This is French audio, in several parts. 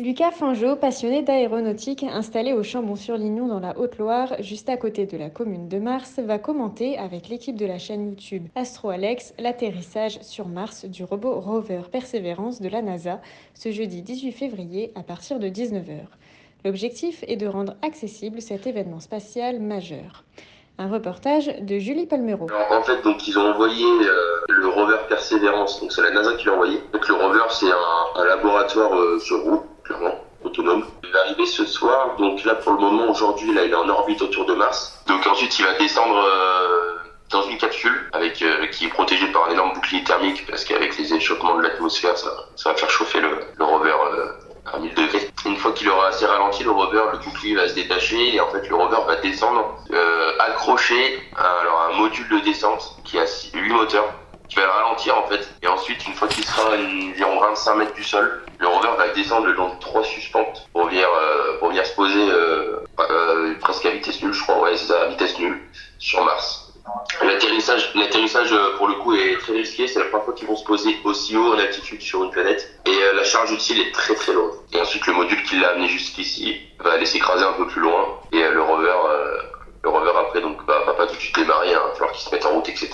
Lucas Fingeau, passionné d'aéronautique, installé au Chambon-sur-Lignon dans la Haute-Loire, juste à côté de la commune de Mars, va commenter avec l'équipe de la chaîne YouTube Astro Alex l'atterrissage sur Mars du robot rover Perseverance de la NASA ce jeudi 18 février à partir de 19h. L'objectif est de rendre accessible cet événement spatial majeur. Un reportage de Julie Palmero. En fait, donc ils ont envoyé euh, le rover Perseverance, donc c'est la NASA qui l'a envoyé. Le rover, c'est un, un laboratoire euh, sur roue clairement, autonome. Il va arriver ce donc là pour le moment aujourd'hui, là il est en orbite autour de Mars. Donc ensuite il va descendre euh, dans une capsule avec euh, qui est protégée par un énorme bouclier thermique parce qu'avec les échauffements de l'atmosphère, ça, ça va faire chauffer le, rover euh, à 1000 degrés. Une fois qu'il aura assez ralenti, le rover, le bouclier va se détacher et en fait le rover va descendre euh, accroché alors, un module de descente qui a 8 moteurs qui va le ralentir en fait. Et ensuite, une fois qu'il sera à environ 25 mètres du sol, le rover va descendre le long de trois suspentes pour venir, euh, pour venir se poser euh, euh, presque à vitesse nulle, je crois, ouais, c'est ça, à vitesse nulle, sur Mars. L'atterrissage, euh, pour le coup est très risqué. C'est la première fois qu'ils vont se poser aussi haut en altitude sur une planète. Et euh, la charge utile est très très lourde. Et ensuite, le module qui l'a amené jusqu'ici va aller s'écraser un peu plus loin. Et euh, le rover, le rover après donc va pas tout de suite démarrer. Hein. Il va falloir qu'il se mette en route, etc.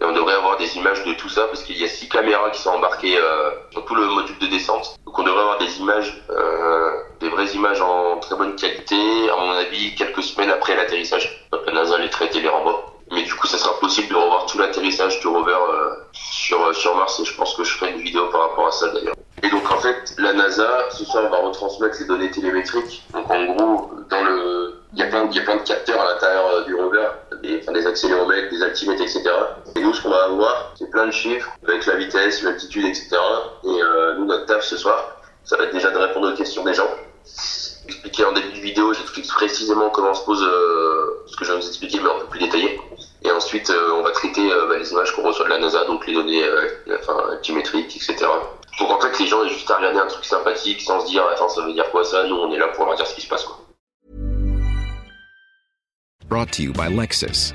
Et on devrait avoir des images de tout ça parce qu'il y a six caméras qui sont embarquées sur tout le module de descente. Donc on devrait avoir des images, des vraies images en très bonne qualité. À mon avis, quelques semaines après l'atterrissage, la NASA les traite et les. De revoir tout l'atterrissage du rover euh, sur euh, sur Mars et je pense que je ferai une vidéo par rapport à ça d'ailleurs. Et donc en fait, la NASA ce soir va retransmettre les données télémétriques. Donc en gros, dans le il y a plein de, capteurs à l'intérieur euh, du rover, des, accéléromètres, des altimètres, etc. Et nous, ce qu'on va avoir, c'est plein de chiffres avec la vitesse, l'altitude, etc. Et nous, notre taf ce soir, ça va être déjà de répondre aux questions des gens. Expliquer en début de vidéo, j'explique précisément comment se pose ce que je viens de vous expliquer, mais un peu plus détaillé. Et ensuite, euh, on va traiter euh, bah, les images qu'on reçoit de la NASA, donc les données euh, enfin, altimétriques, etc. Donc en fait, les gens aient juste à regarder un truc sympathique sans se dire, attends, ça veut dire quoi ça? Nous, on est là pour leur dire ce qui se passe, quoi. Brought to you by Lexus.